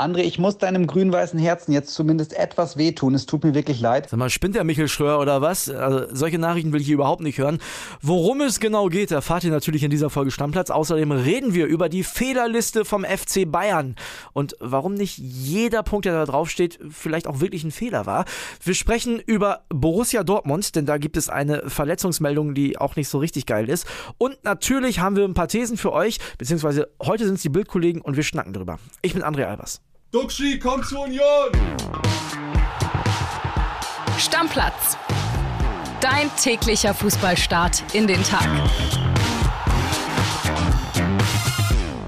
André, ich muss deinem grün-weißen Herzen jetzt zumindest etwas wehtun. Es tut mir wirklich leid. Sag mal, spinnt der Michel Schröer oder was? Also, solche Nachrichten will ich hier überhaupt nicht hören. Worum es genau geht, erfahrt ihr natürlich in dieser Folge Stammplatz. Außerdem reden wir über die Fehlerliste vom FC Bayern und warum nicht jeder Punkt, der da draufsteht, vielleicht auch wirklich ein Fehler war. Wir sprechen über Borussia Dortmund, denn da gibt es eine Verletzungsmeldung, die auch nicht so richtig geil ist. Und natürlich haben wir ein paar Thesen für euch, beziehungsweise heute sind es die Bildkollegen und wir schnacken drüber. Ich bin André Albers. Duxi, komm zur Union! Stammplatz. Dein täglicher Fußballstart in den Tag.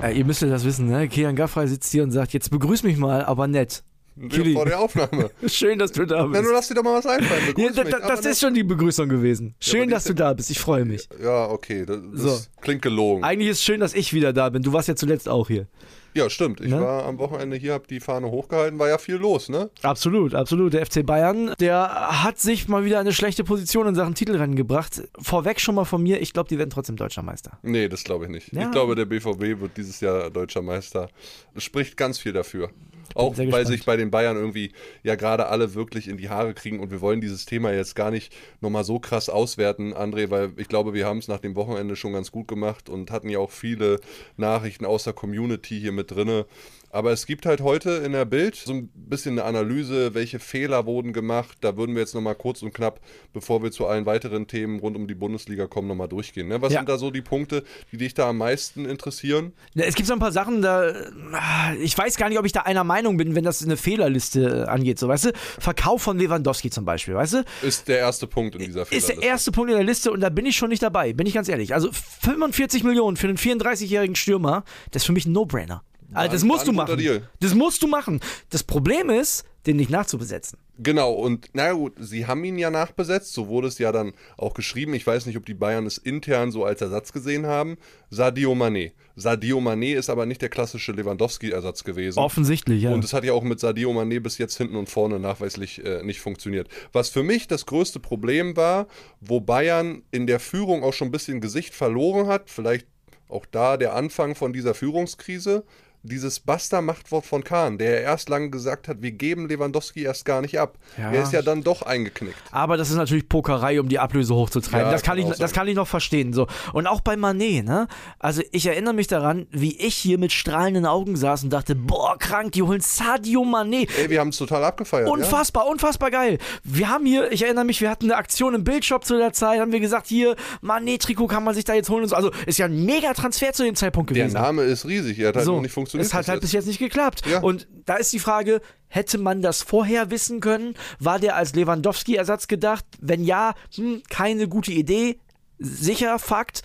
Ja, ihr müsst ja das wissen, ne? Kian Gaffrey sitzt hier und sagt, jetzt begrüß mich mal, aber nett. Kili. Vor der Aufnahme. Schön, dass du da bist. Na, du lass dir doch mal was einfallen. Ja, da, da, das ist schon die Begrüßung gewesen. Schön, ja, dass du da bist. Ich freue mich. Ja, okay. Das, das so. klingt gelogen. Eigentlich ist es schön, dass ich wieder da bin. Du warst ja zuletzt auch hier. Ja, stimmt. Ich ne? war am Wochenende hier, habe die Fahne hochgehalten, war ja viel los, ne? Absolut, absolut. Der FC Bayern, der hat sich mal wieder eine schlechte Position in Sachen Titelrennen gebracht. Vorweg schon mal von mir, ich glaube, die werden trotzdem deutscher Meister. Nee, das glaube ich nicht. Ja. Ich glaube, der BVB wird dieses Jahr deutscher Meister. Das spricht ganz viel dafür. Auch weil sich bei den Bayern irgendwie ja gerade alle wirklich in die Haare kriegen und wir wollen dieses Thema jetzt gar nicht nochmal so krass auswerten, André, weil ich glaube, wir haben es nach dem Wochenende schon ganz gut gemacht und hatten ja auch viele Nachrichten aus der Community hier mit drinne. Aber es gibt halt heute in der Bild so ein bisschen eine Analyse, welche Fehler wurden gemacht. Da würden wir jetzt nochmal kurz und knapp, bevor wir zu allen weiteren Themen rund um die Bundesliga kommen, nochmal durchgehen. Ne? Was ja. sind da so die Punkte, die dich da am meisten interessieren? Es gibt so ein paar Sachen, da ich weiß gar nicht, ob ich da einer Meinung bin, wenn das eine Fehlerliste angeht. So, weißt du, Verkauf von Lewandowski zum Beispiel, weißt du? Ist der erste Punkt in dieser Fehlerliste. Ist der erste Punkt in der Liste und da bin ich schon nicht dabei, bin ich ganz ehrlich. Also 45 Millionen für einen 34-jährigen Stürmer, das ist für mich ein No-Brainer. Also das musst du machen. Das musst du machen. Das Problem ist, den nicht nachzubesetzen. Genau, und na gut, sie haben ihn ja nachbesetzt, so wurde es ja dann auch geschrieben. Ich weiß nicht, ob die Bayern es intern so als Ersatz gesehen haben. Sadio Mané. Sadio Mané ist aber nicht der klassische Lewandowski-Ersatz gewesen. Offensichtlich, ja. Und es hat ja auch mit Sadio Mané bis jetzt hinten und vorne nachweislich äh, nicht funktioniert. Was für mich das größte Problem war, wo Bayern in der Führung auch schon ein bisschen Gesicht verloren hat, vielleicht auch da der Anfang von dieser Führungskrise dieses Basta-Machtwort von Kahn, der erst lange gesagt hat, wir geben Lewandowski erst gar nicht ab. Ja. Der ist ja dann doch eingeknickt. Aber das ist natürlich Pokerei, um die Ablöse hochzutreiben. Ja, das, kann ich, das kann ich noch verstehen. So. Und auch bei Manet, ne? Also ich erinnere mich daran, wie ich hier mit strahlenden Augen saß und dachte, boah, krank, die holen Sadio Manet. Ey, wir haben es total abgefeiert. Unfassbar, ja? unfassbar geil. Wir haben hier, ich erinnere mich, wir hatten eine Aktion im Bildshop zu der Zeit, haben wir gesagt, hier, Manet-Trikot kann man sich da jetzt holen und so. Also ist ja ein mega Transfer zu dem Zeitpunkt gewesen. Der Name ist riesig, er hat halt so. noch nicht funktioniert funktioniert. Es hat halt bis jetzt nicht geklappt. Ja. Und da ist die Frage, hätte man das vorher wissen können? War der als Lewandowski-Ersatz gedacht? Wenn ja, hm, keine gute Idee. Sicher, Fakt.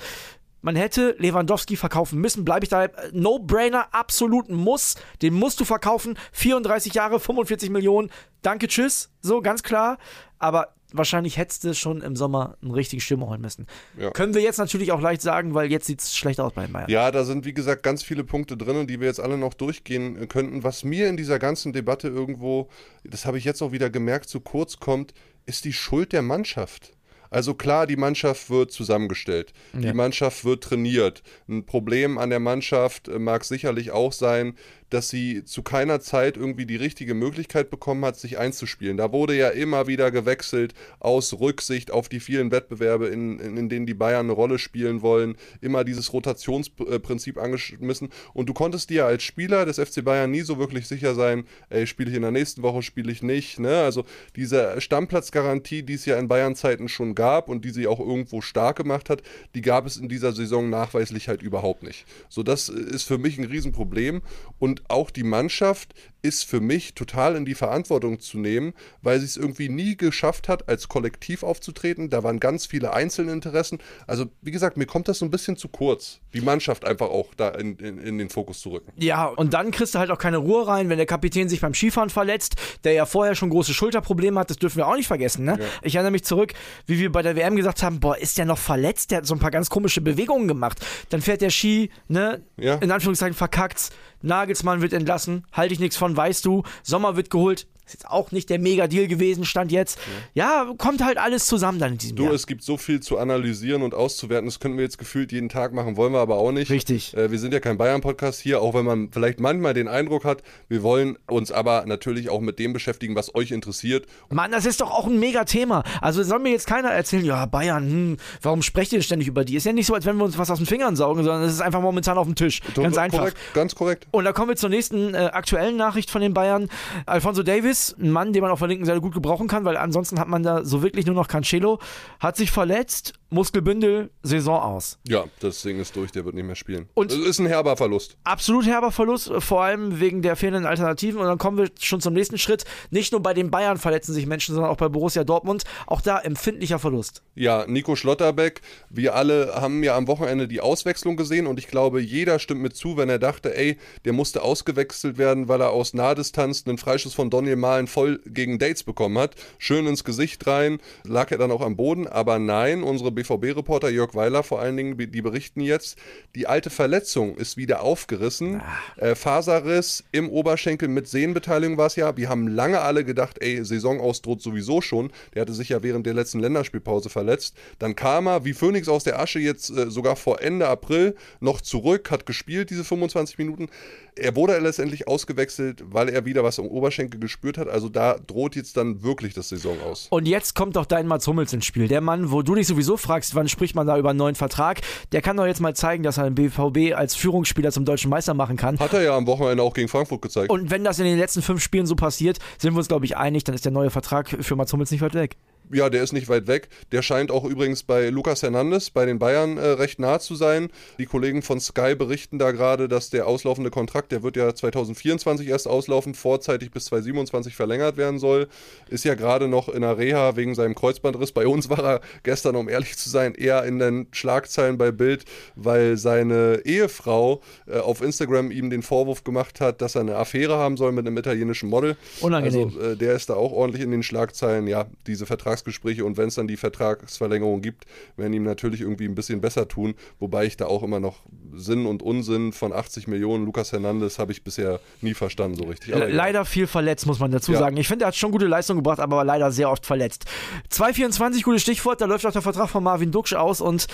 Man hätte Lewandowski verkaufen müssen, bleibe ich da. No-Brainer, absolut Muss. Den musst du verkaufen. 34 Jahre, 45 Millionen. Danke, tschüss. So, ganz klar. Aber wahrscheinlich hättest du schon im Sommer einen richtigen Stürmer holen müssen. Ja. Können wir jetzt natürlich auch leicht sagen, weil jetzt sieht es schlecht aus bei Bayern. Ja, da sind wie gesagt ganz viele Punkte drin, die wir jetzt alle noch durchgehen könnten. Was mir in dieser ganzen Debatte irgendwo, das habe ich jetzt auch wieder gemerkt, zu kurz kommt, ist die Schuld der Mannschaft. Also klar, die Mannschaft wird zusammengestellt, ja. die Mannschaft wird trainiert. Ein Problem an der Mannschaft äh, mag sicherlich auch sein, dass sie zu keiner Zeit irgendwie die richtige Möglichkeit bekommen hat, sich einzuspielen. Da wurde ja immer wieder gewechselt aus Rücksicht auf die vielen Wettbewerbe, in, in, in denen die Bayern eine Rolle spielen wollen, immer dieses Rotationsprinzip angeschmissen. Und du konntest dir als Spieler des FC Bayern nie so wirklich sicher sein, ey, spiele ich in der nächsten Woche, spiele ich nicht. Ne? Also diese Stammplatzgarantie, die es ja in Bayern-Zeiten schon gab und die sie auch irgendwo stark gemacht hat, die gab es in dieser Saison nachweislich halt überhaupt nicht. So, das ist für mich ein Riesenproblem. Und auch die Mannschaft ist für mich total in die Verantwortung zu nehmen, weil sie es irgendwie nie geschafft hat, als Kollektiv aufzutreten. Da waren ganz viele Einzelinteressen. Also, wie gesagt, mir kommt das so ein bisschen zu kurz, die Mannschaft einfach auch da in, in, in den Fokus zu rücken. Ja, und dann kriegst du halt auch keine Ruhe rein, wenn der Kapitän sich beim Skifahren verletzt, der ja vorher schon große Schulterprobleme hat, das dürfen wir auch nicht vergessen. Ne? Ja. Ich erinnere mich zurück, wie wir bei der WM gesagt haben, boah, ist der noch verletzt? Der hat so ein paar ganz komische Bewegungen gemacht. Dann fährt der Ski, ne, ja. in Anführungszeichen verkackt, Nagelsmann wird entlassen, halte ich nichts von, weißt du. Sommer wird geholt, Ist jetzt auch nicht der Mega-Deal gewesen, stand jetzt. Ja. ja. kommt halt alles zusammen dann in diesem du, Jahr. es gibt so viel zu analysieren und auszuwerten, das können wir jetzt gefühlt jeden Tag machen, wollen wir aber auch nicht. Richtig. Äh, wir sind ja kein Bayern-Podcast hier, auch wenn man vielleicht manchmal den Eindruck hat, wir wollen uns aber natürlich auch mit dem beschäftigen, was euch interessiert. Mann, das ist doch auch ein Mega-Thema. Also soll mir jetzt keiner erzählen, ja, Bayern, hm, warum sprecht ihr ständig über die? Ist ja nicht so, als wenn wir uns was aus den Fingern saugen, sondern es ist einfach momentan auf dem Tisch. Ganz einfach. Korrekt, ganz korrekt. Und da kommen wir zur nächsten äh, aktuellen Nachricht von den Bayern. Alfonso Davis, ein Mann, den man auf der linken Seite gut gebrauchen kann, weil ansonsten hat man da so wirklich nur noch Cancelo, hat sich verletzt, Muskelbündel, Saison aus. Ja, das Ding ist durch, der wird nicht mehr spielen. Und das ist ein herber Verlust. Absolut herber Verlust, vor allem wegen der fehlenden Alternativen. Und dann kommen wir schon zum nächsten Schritt. Nicht nur bei den Bayern verletzen sich Menschen, sondern auch bei Borussia Dortmund. Auch da empfindlicher Verlust. Ja, Nico Schlotterbeck, wir alle haben ja am Wochenende die Auswechslung gesehen und ich glaube, jeder stimmt mir zu, wenn er dachte, ey, der musste ausgewechselt werden, weil er aus Nahdistanz einen Freischuss von Daniel Mahlen voll gegen Dates bekommen hat. Schön ins Gesicht rein, lag er dann auch am Boden, aber nein, unsere BVB-Reporter Jörg Weiler vor allen Dingen, die berichten jetzt, die alte Verletzung ist wieder aufgerissen. Ah. Äh, Faserriss im Oberschenkel mit Sehnenbeteiligung war es ja. Wir haben lange alle gedacht, ey, Saisonausdruck sowieso schon. Der hatte sich ja während der letzten Länderspielpause verletzt. Dann kam er wie Phönix aus der Asche jetzt äh, sogar vor Ende April noch zurück, hat gespielt diese 25 Minuten. Er wurde letztendlich ausgewechselt, weil er wieder was am Oberschenkel gespürt hat. Also da droht jetzt dann wirklich das Saison aus. Und jetzt kommt doch dein Mats Hummels ins Spiel. Der Mann, wo du dich sowieso fragst, wann spricht man da über einen neuen Vertrag, der kann doch jetzt mal zeigen, dass er den BVB als Führungsspieler zum deutschen Meister machen kann. Hat er ja am Wochenende auch gegen Frankfurt gezeigt. Und wenn das in den letzten fünf Spielen so passiert, sind wir uns, glaube ich, einig, dann ist der neue Vertrag für Mats Hummels nicht weit weg. Ja, der ist nicht weit weg. Der scheint auch übrigens bei Lucas Hernandez, bei den Bayern, äh, recht nah zu sein. Die Kollegen von Sky berichten da gerade, dass der auslaufende Kontrakt, der wird ja 2024 erst auslaufen, vorzeitig bis 2027 verlängert werden soll. Ist ja gerade noch in der Reha wegen seinem Kreuzbandriss. Bei uns war er gestern, um ehrlich zu sein, eher in den Schlagzeilen bei Bild, weil seine Ehefrau äh, auf Instagram ihm den Vorwurf gemacht hat, dass er eine Affäre haben soll mit einem italienischen Model. Unangenehm. Also äh, der ist da auch ordentlich in den Schlagzeilen. Ja, diese Vertrags Vertragsgespräche und wenn es dann die Vertragsverlängerung gibt, werden ihm natürlich irgendwie ein bisschen besser tun. Wobei ich da auch immer noch Sinn und Unsinn von 80 Millionen Lukas Hernandez habe ich bisher nie verstanden so richtig. Aber leider ja. viel verletzt, muss man dazu ja. sagen. Ich finde, er hat schon gute Leistung gebracht, aber leider sehr oft verletzt. 224, gutes Stichwort, da läuft auch der Vertrag von Marvin Duksch aus und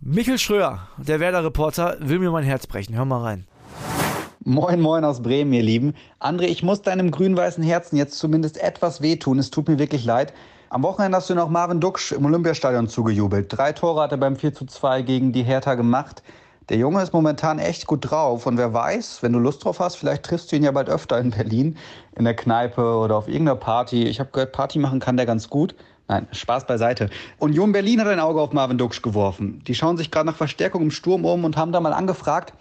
Michel Schröer, der Werder-Reporter, will mir mein Herz brechen. Hör mal rein. Moin, moin aus Bremen, ihr Lieben. André, ich muss deinem grün-weißen Herzen jetzt zumindest etwas wehtun. Es tut mir wirklich leid. Am Wochenende hast du noch Marvin Duksch im Olympiastadion zugejubelt. Drei Tore hat er beim 4 zu 2 gegen die Hertha gemacht. Der Junge ist momentan echt gut drauf und wer weiß, wenn du Lust drauf hast, vielleicht triffst du ihn ja bald öfter in Berlin, in der Kneipe oder auf irgendeiner Party. Ich habe gehört, Party machen kann der ganz gut. Nein, Spaß beiseite. Union Berlin hat ein Auge auf Marvin Duksch geworfen. Die schauen sich gerade nach Verstärkung im Sturm um und haben da mal angefragt,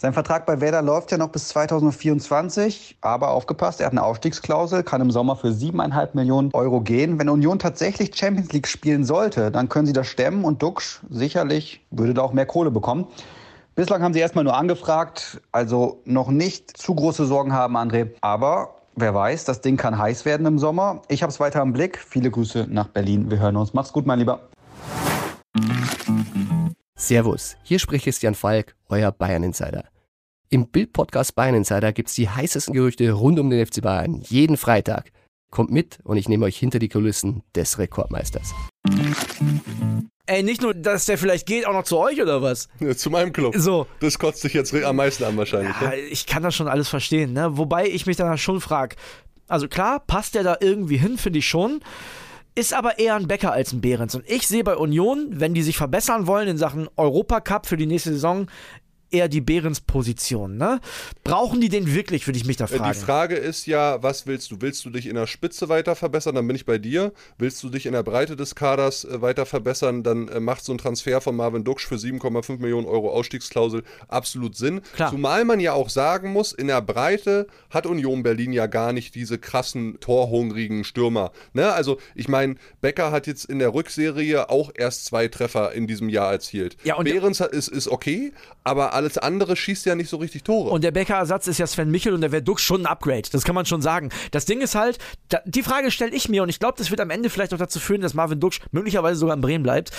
sein Vertrag bei Werder läuft ja noch bis 2024, aber aufgepasst, er hat eine Ausstiegsklausel, kann im Sommer für siebeneinhalb Millionen Euro gehen. Wenn Union tatsächlich Champions League spielen sollte, dann können sie das stemmen und Duxch sicherlich würde da auch mehr Kohle bekommen. Bislang haben sie erstmal nur angefragt, also noch nicht zu große Sorgen haben, André. Aber wer weiß, das Ding kann heiß werden im Sommer. Ich habe es weiter im Blick. Viele Grüße nach Berlin. Wir hören uns. Mach's gut, mein Lieber. Servus, hier spricht Christian Falk, euer Bayern-Insider. Im Bild-Podcast Bayern Insider gibt's die heißesten Gerüchte rund um den FC Bayern jeden Freitag. Kommt mit und ich nehme euch hinter die Kulissen des Rekordmeisters. Ey, nicht nur, dass der vielleicht geht, auch noch zu euch oder was? Ja, zu meinem Club. So. Das kotzt dich jetzt am meisten an wahrscheinlich. Ja, ne? Ich kann das schon alles verstehen, ne? Wobei ich mich dann schon frage, also klar, passt der da irgendwie hin, finde ich schon ist aber eher ein Bäcker als ein Behrens. Und ich sehe bei Union, wenn die sich verbessern wollen in Sachen Europacup für die nächste Saison, eher die Behrens-Position. Ne? Brauchen die den wirklich, würde ich mich da äh, fragen. Die Frage ist ja, was willst du? Willst du dich in der Spitze weiter verbessern? Dann bin ich bei dir. Willst du dich in der Breite des Kaders äh, weiter verbessern? Dann äh, macht so ein Transfer von Marvin Duksch für 7,5 Millionen Euro Ausstiegsklausel absolut Sinn. Klar. Zumal man ja auch sagen muss, in der Breite hat Union Berlin ja gar nicht diese krassen, torhungrigen Stürmer. Ne? Also, ich meine, Becker hat jetzt in der Rückserie auch erst zwei Treffer in diesem Jahr erzielt. Ja, Behrens ist, ist okay, aber alles andere schießt ja nicht so richtig Tore. Und der Becker-Ersatz ist ja Sven Michel und der wäre Dux schon ein Upgrade. Das kann man schon sagen. Das Ding ist halt, da, die Frage stelle ich mir und ich glaube, das wird am Ende vielleicht auch dazu führen, dass Marvin Dux möglicherweise sogar in Bremen bleibt.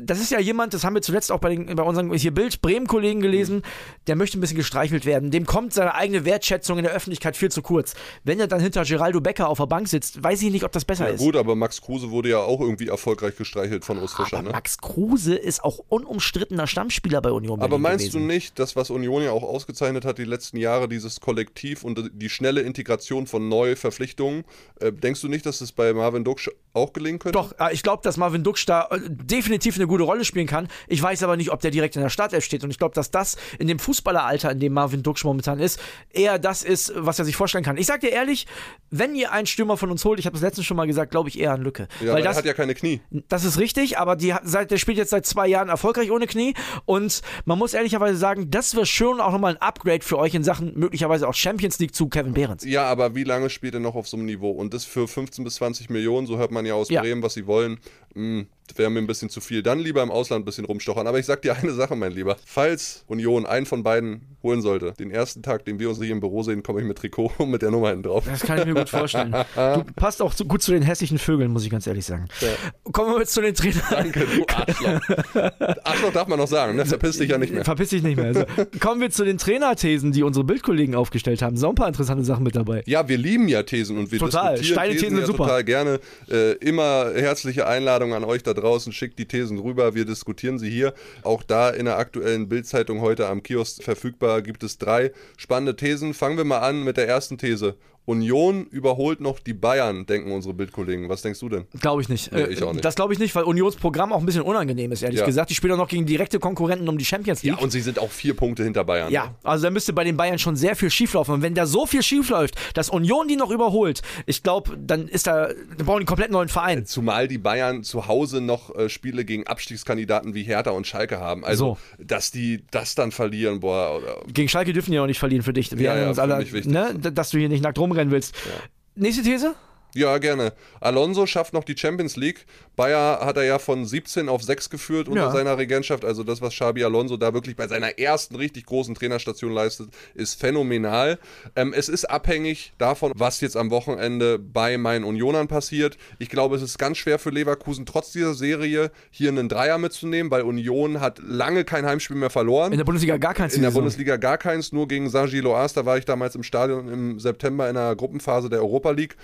Das ist ja jemand, das haben wir zuletzt auch bei, den, bei unseren hier Bild Bremen-Kollegen gelesen, mhm. der möchte ein bisschen gestreichelt werden. Dem kommt seine eigene Wertschätzung in der Öffentlichkeit viel zu kurz. Wenn er dann hinter Geraldo Becker auf der Bank sitzt, weiß ich nicht, ob das besser ja, ist. Gut, aber Max Kruse wurde ja auch irgendwie erfolgreich gestreichelt von Urs Fischer. Ne? Max Kruse ist auch unumstrittener Stammspieler bei Union. Aber meinst gewesen. du nicht, das, was Union ja auch ausgezeichnet hat die letzten Jahre, dieses Kollektiv und die schnelle Integration von Neuverpflichtungen, äh, denkst du nicht, dass es bei Marvin Duksch auch gelingen könnte? Doch, äh, ich glaube, dass Marvin Duksch da äh, definitiv eine gute Rolle spielen kann. Ich weiß aber nicht, ob der direkt in der Startelf steht und ich glaube, dass das in dem Fußballeralter, in dem Marvin Duksch momentan ist, eher das ist, was er sich vorstellen kann. Ich sag dir ehrlich, wenn ihr einen Stürmer von uns holt, ich habe es letztens schon mal gesagt, glaube ich eher an Lücke. Ja, weil, das, hat ja keine Knie. Das ist richtig, aber die, seit, der spielt jetzt seit zwei Jahren erfolgreich ohne Knie und man muss ehrlicherweise sagen, das wäre schon auch nochmal ein Upgrade für euch in Sachen möglicherweise auch Champions League zu Kevin Behrens. Ja, aber wie lange spielt er noch auf so einem Niveau? Und das für 15 bis 20 Millionen, so hört man ja aus ja. Bremen, was sie wollen. Hm, wäre mir ein bisschen zu viel. Dann lieber im Ausland ein bisschen rumstochern. Aber ich sag dir eine Sache, mein Lieber. Falls Union einen von beiden holen sollte, den ersten Tag, den wir uns hier im Büro sehen, komme ich mit Trikot und mit der Nummer hinten drauf. Das kann ich mir gut vorstellen. Du passt auch gut zu den hässlichen Vögeln, muss ich ganz ehrlich sagen. Ja. Kommen wir jetzt zu den Trainern. Danke, du Arschloch. Arschloch darf man noch sagen, ne? Verpiss dich ja nicht mehr. Verpiss dich nicht mehr. Also, kommen wir zu den Trainerthesen, die unsere Bildkollegen aufgestellt haben. So ein paar interessante Sachen mit dabei. Ja, wir lieben ja Thesen und wir total. diskutieren Steine Thesen, Thesen ja super. total gerne. Äh, immer herzliche Einladung an euch da draußen. Schickt die Thesen rüber. Wir diskutieren sie hier. Auch da in der aktuellen Bildzeitung heute am Kiosk verfügbar gibt es drei spannende Thesen. Fangen wir mal an mit der ersten These. Union überholt noch die Bayern, denken unsere Bildkollegen. Was denkst du denn? Glaube ich nicht. Nee, ich auch nicht. Das glaube ich nicht, weil Unions Programm auch ein bisschen unangenehm ist, ehrlich ja. gesagt. Die spielen auch noch gegen direkte Konkurrenten um die Champions League. Ja, und sie sind auch vier Punkte hinter Bayern. Ja, ne? also da müsste bei den Bayern schon sehr viel schieflaufen. Und wenn da so viel schiefläuft, dass Union die noch überholt, ich glaube, dann ist da, dann brauchen die einen komplett neuen Verein. Zumal die Bayern zu Hause noch äh, Spiele gegen Abstiegskandidaten wie Hertha und Schalke haben. Also, so. dass die das dann verlieren, boah. Oder gegen Schalke dürfen die auch nicht verlieren für dich. Wir ja, ja, alle, ne, dass du hier nicht nackt rumrennen willst. Ja. Nächste These? Ja, gerne. Alonso schafft noch die Champions League. Bayer hat er ja von 17 auf 6 geführt unter ja. seiner Regentschaft. Also das, was Xabi Alonso da wirklich bei seiner ersten richtig großen Trainerstation leistet, ist phänomenal. Ähm, es ist abhängig davon, was jetzt am Wochenende bei meinen Unionern passiert. Ich glaube, es ist ganz schwer für Leverkusen, trotz dieser Serie hier einen Dreier mitzunehmen, weil Union hat lange kein Heimspiel mehr verloren. In der Bundesliga gar keins. In der Bundesliga gar keins, nur gegen Saint-Gilloas. Da war ich damals im Stadion im September in der Gruppenphase der Europa League.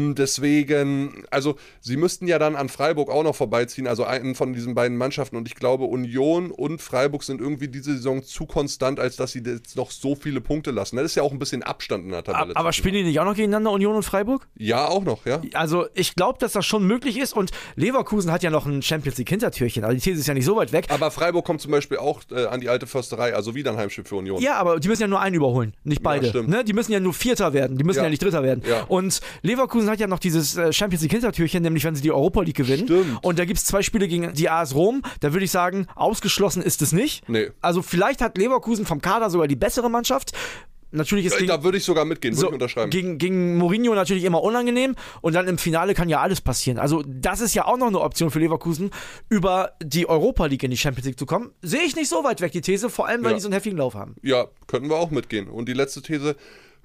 Mm, deswegen, also sie müssten ja dann an Freiburg auch noch vorbeiziehen, also einen von diesen beiden Mannschaften. Und ich glaube, Union und Freiburg sind irgendwie diese Saison zu konstant, als dass sie jetzt noch so viele Punkte lassen. Das ist ja auch ein bisschen Abstand in der Tabelle. Aber spielen die nicht auch noch gegeneinander, Union und Freiburg? Ja, auch noch, ja. Also ich glaube, dass das schon möglich ist. Und Leverkusen hat ja noch ein Champions League Hintertürchen. Also die These ist ja nicht so weit weg. Aber Freiburg kommt zum Beispiel auch äh, an die alte Försterei, also wieder ein Heimspiel für Union. Ja, aber die müssen ja nur einen überholen, nicht beide. Ja, ne? Die müssen ja nur Vierter werden, die müssen ja, ja nicht Dritter werden. Ja. Und Leverkusen hat ja noch dieses äh, Champions League Hintertürchen, nämlich wenn sie die Europa League gewinnen. Stimmt. Und da gibt es zwei Spiele gegen die AS Rom. Da würde ich sagen, ausgeschlossen ist es nicht. Nee. Also vielleicht hat Leverkusen vom Kader sogar die bessere Mannschaft. Natürlich ist gegen, da würde ich sogar mitgehen, würde so, ich unterschreiben. Gegen, gegen Mourinho natürlich immer unangenehm und dann im Finale kann ja alles passieren. Also das ist ja auch noch eine Option für Leverkusen, über die Europa League in die Champions League zu kommen. Sehe ich nicht so weit weg, die These, vor allem weil ja. die so einen heftigen Lauf haben. Ja, könnten wir auch mitgehen. Und die letzte These,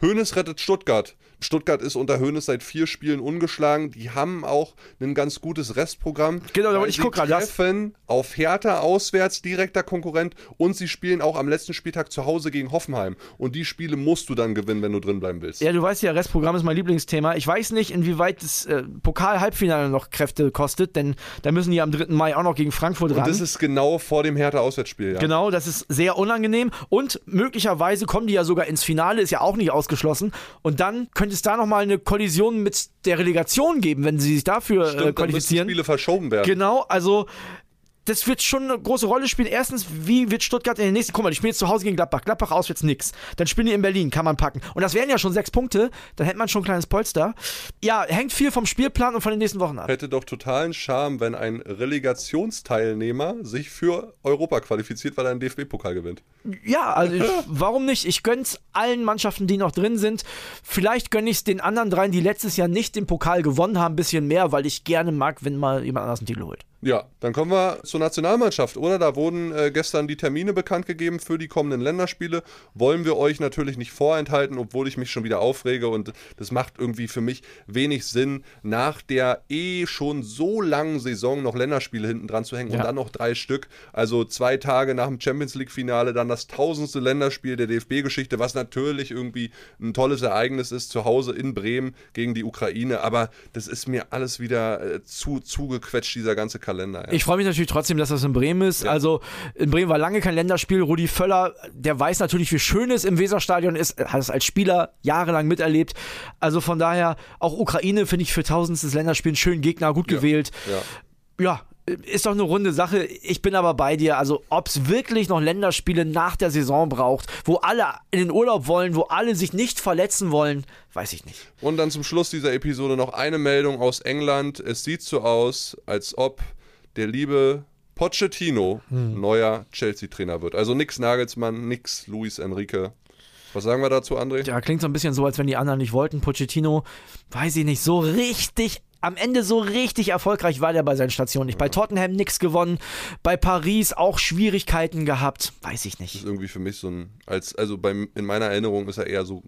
Hoeneß rettet Stuttgart. Stuttgart ist unter Hoeneß seit vier Spielen ungeschlagen. Die haben auch ein ganz gutes Restprogramm. Genau, aber ich gucke gerade. treffen auf Hertha auswärts, direkter Konkurrent. Und sie spielen auch am letzten Spieltag zu Hause gegen Hoffenheim. Und die Spiele musst du dann gewinnen, wenn du drin bleiben willst. Ja, du weißt ja, Restprogramm ist mein Lieblingsthema. Ich weiß nicht, inwieweit das äh, Pokal-Halbfinale noch Kräfte kostet, denn da müssen die am 3. Mai auch noch gegen Frankfurt ran. Und das ist genau vor dem Hertha-Auswärtsspiel, ja. Genau, das ist sehr unangenehm. Und möglicherweise kommen die ja sogar ins Finale, ist ja auch nicht ausgeschlossen. Und dann könnte es da nochmal eine Kollision mit der Relegation geben, wenn sie sich dafür Stimmt, äh, qualifizieren. Dann Spiele verschoben werden. Genau, also das wird schon eine große Rolle spielen. Erstens, wie wird Stuttgart in den nächsten, guck mal, die spielen jetzt zu Hause gegen Gladbach. Gladbach auswärts nix. Dann spielen die in Berlin, kann man packen. Und das wären ja schon sechs Punkte, dann hätte man schon ein kleines Polster. Ja, hängt viel vom Spielplan und von den nächsten Wochen ab. Hätte doch totalen Charme, wenn ein Relegationsteilnehmer sich für Europa qualifiziert, weil er einen DFB-Pokal gewinnt. Ja, also ich, warum nicht? Ich gönn's allen Mannschaften, die noch drin sind. Vielleicht gönne ich es den anderen dreien, die letztes Jahr nicht den Pokal gewonnen haben, ein bisschen mehr, weil ich gerne mag, wenn mal jemand anders einen Titel holt. Ja, dann kommen wir zur Nationalmannschaft, oder? Da wurden äh, gestern die Termine bekannt gegeben für die kommenden Länderspiele. Wollen wir euch natürlich nicht vorenthalten, obwohl ich mich schon wieder aufrege und das macht irgendwie für mich wenig Sinn, nach der eh schon so langen Saison noch Länderspiele hinten dran zu hängen ja. und dann noch drei Stück. Also zwei Tage nach dem Champions League-Finale dann das tausendste Länderspiel der DFB-Geschichte, was natürlich irgendwie ein tolles Ereignis ist, zu Hause in Bremen gegen die Ukraine. Aber das ist mir alles wieder äh, zu zugequetscht, dieser ganze Kalender. Ja. Ich freue mich natürlich trotzdem, dass das in Bremen ist. Ja. Also in Bremen war lange kein Länderspiel. Rudi Völler, der weiß natürlich, wie schön es im Weserstadion ist, hat es als Spieler jahrelang miterlebt. Also von daher, auch Ukraine finde ich für tausendstes Länderspiel einen schönen Gegner, gut ja. gewählt. Ja. Ist doch eine runde Sache. Ich bin aber bei dir. Also, ob es wirklich noch Länderspiele nach der Saison braucht, wo alle in den Urlaub wollen, wo alle sich nicht verletzen wollen, weiß ich nicht. Und dann zum Schluss dieser Episode noch eine Meldung aus England. Es sieht so aus, als ob der liebe Pochettino hm. neuer Chelsea-Trainer wird. Also nix Nagelsmann, nix Luis Enrique. Was sagen wir dazu, André? Ja, klingt so ein bisschen so, als wenn die anderen nicht wollten. Pochettino, weiß ich nicht, so richtig am Ende so richtig erfolgreich war der bei seinen Stationen nicht. Bei Tottenham nichts gewonnen, bei Paris auch Schwierigkeiten gehabt, weiß ich nicht. Das ist irgendwie für mich so ein, als, also beim, in meiner Erinnerung ist er eher so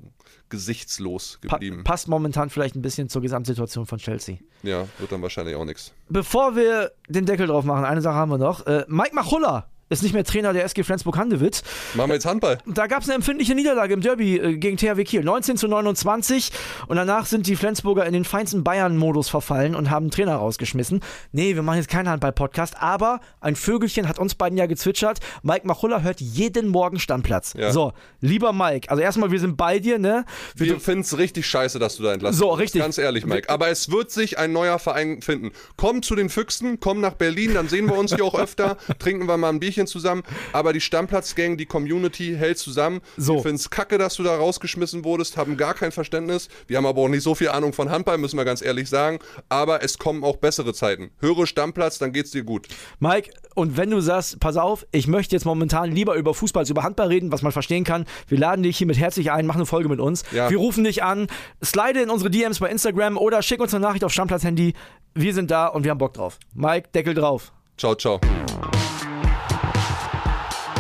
gesichtslos geblieben. Pa passt momentan vielleicht ein bisschen zur Gesamtsituation von Chelsea. Ja, wird dann wahrscheinlich auch nichts. Bevor wir den Deckel drauf machen, eine Sache haben wir noch. Äh, Mike Machulla ist nicht mehr Trainer der SG Flensburg-Handewitt. Machen wir jetzt Handball. Da gab es eine empfindliche Niederlage im Derby äh, gegen THW Kiel. 19 zu 29. Und danach sind die Flensburger in den feinsten Bayern-Modus verfallen und haben einen Trainer rausgeschmissen. Nee, wir machen jetzt keinen Handball-Podcast, aber ein Vögelchen hat uns beiden ja gezwitschert. Mike Machulla hört jeden Morgen Stammplatz. Ja. So, lieber Mike, also erstmal, wir sind bei dir, ne? Wir, wir finden es richtig scheiße, dass du da entlassen So, richtig. Ganz ehrlich, Mike. Aber es wird sich ein neuer Verein finden. Komm zu den Füchsen, komm nach Berlin, dann sehen wir uns hier auch öfter, trinken wir mal ein Bierchen Spielchen zusammen, aber die Stammplatzgang, die Community hält zusammen. So. Wir finden es kacke, dass du da rausgeschmissen wurdest, haben gar kein Verständnis. Wir haben aber auch nicht so viel Ahnung von Handball, müssen wir ganz ehrlich sagen. Aber es kommen auch bessere Zeiten. Höre Stammplatz, dann geht's dir gut. Mike, und wenn du sagst, pass auf, ich möchte jetzt momentan lieber über Fußball als über Handball reden, was man verstehen kann, wir laden dich hiermit herzlich ein, mach eine Folge mit uns. Ja. Wir rufen dich an, slide in unsere DMs bei Instagram oder schick uns eine Nachricht auf Stammplatz-Handy. Wir sind da und wir haben Bock drauf. Mike, Deckel drauf. Ciao, ciao.